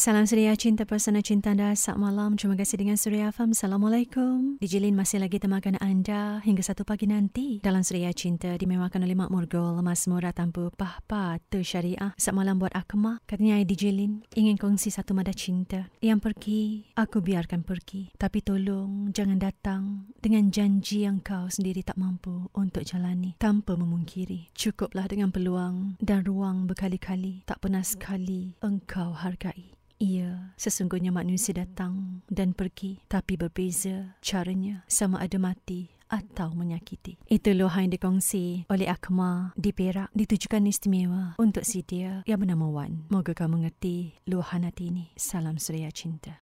Salam Suria Cinta Persona Cinta anda. Saat malam. Terima kasih dengan Suria Fam Assalamualaikum. DJ Lin masih lagi temakan anda Hingga satu pagi nanti. Dalam Suria Cinta Dimewakan oleh Mak Murgol Mas Murah tanpa pah-pah Tersyariah Saat malam buat akemah Katanya DJ Lin Ingin kongsi satu mada cinta. Yang pergi Aku biarkan pergi. Tapi tolong Jangan datang Dengan janji yang kau sendiri tak mampu Untuk jalani. Tanpa memungkiri. Cukuplah dengan peluang Dan ruang berkali-kali. Tak pernah sekali Engkau hargai ia sesungguhnya manusia datang dan pergi tapi berbeza caranya sama ada mati atau menyakiti. Itu luahan yang dikongsi oleh Akma di Perak ditujukan istimewa untuk si dia yang bernama Wan. Moga kau mengerti luahan hati ini. Salam Surya Cinta.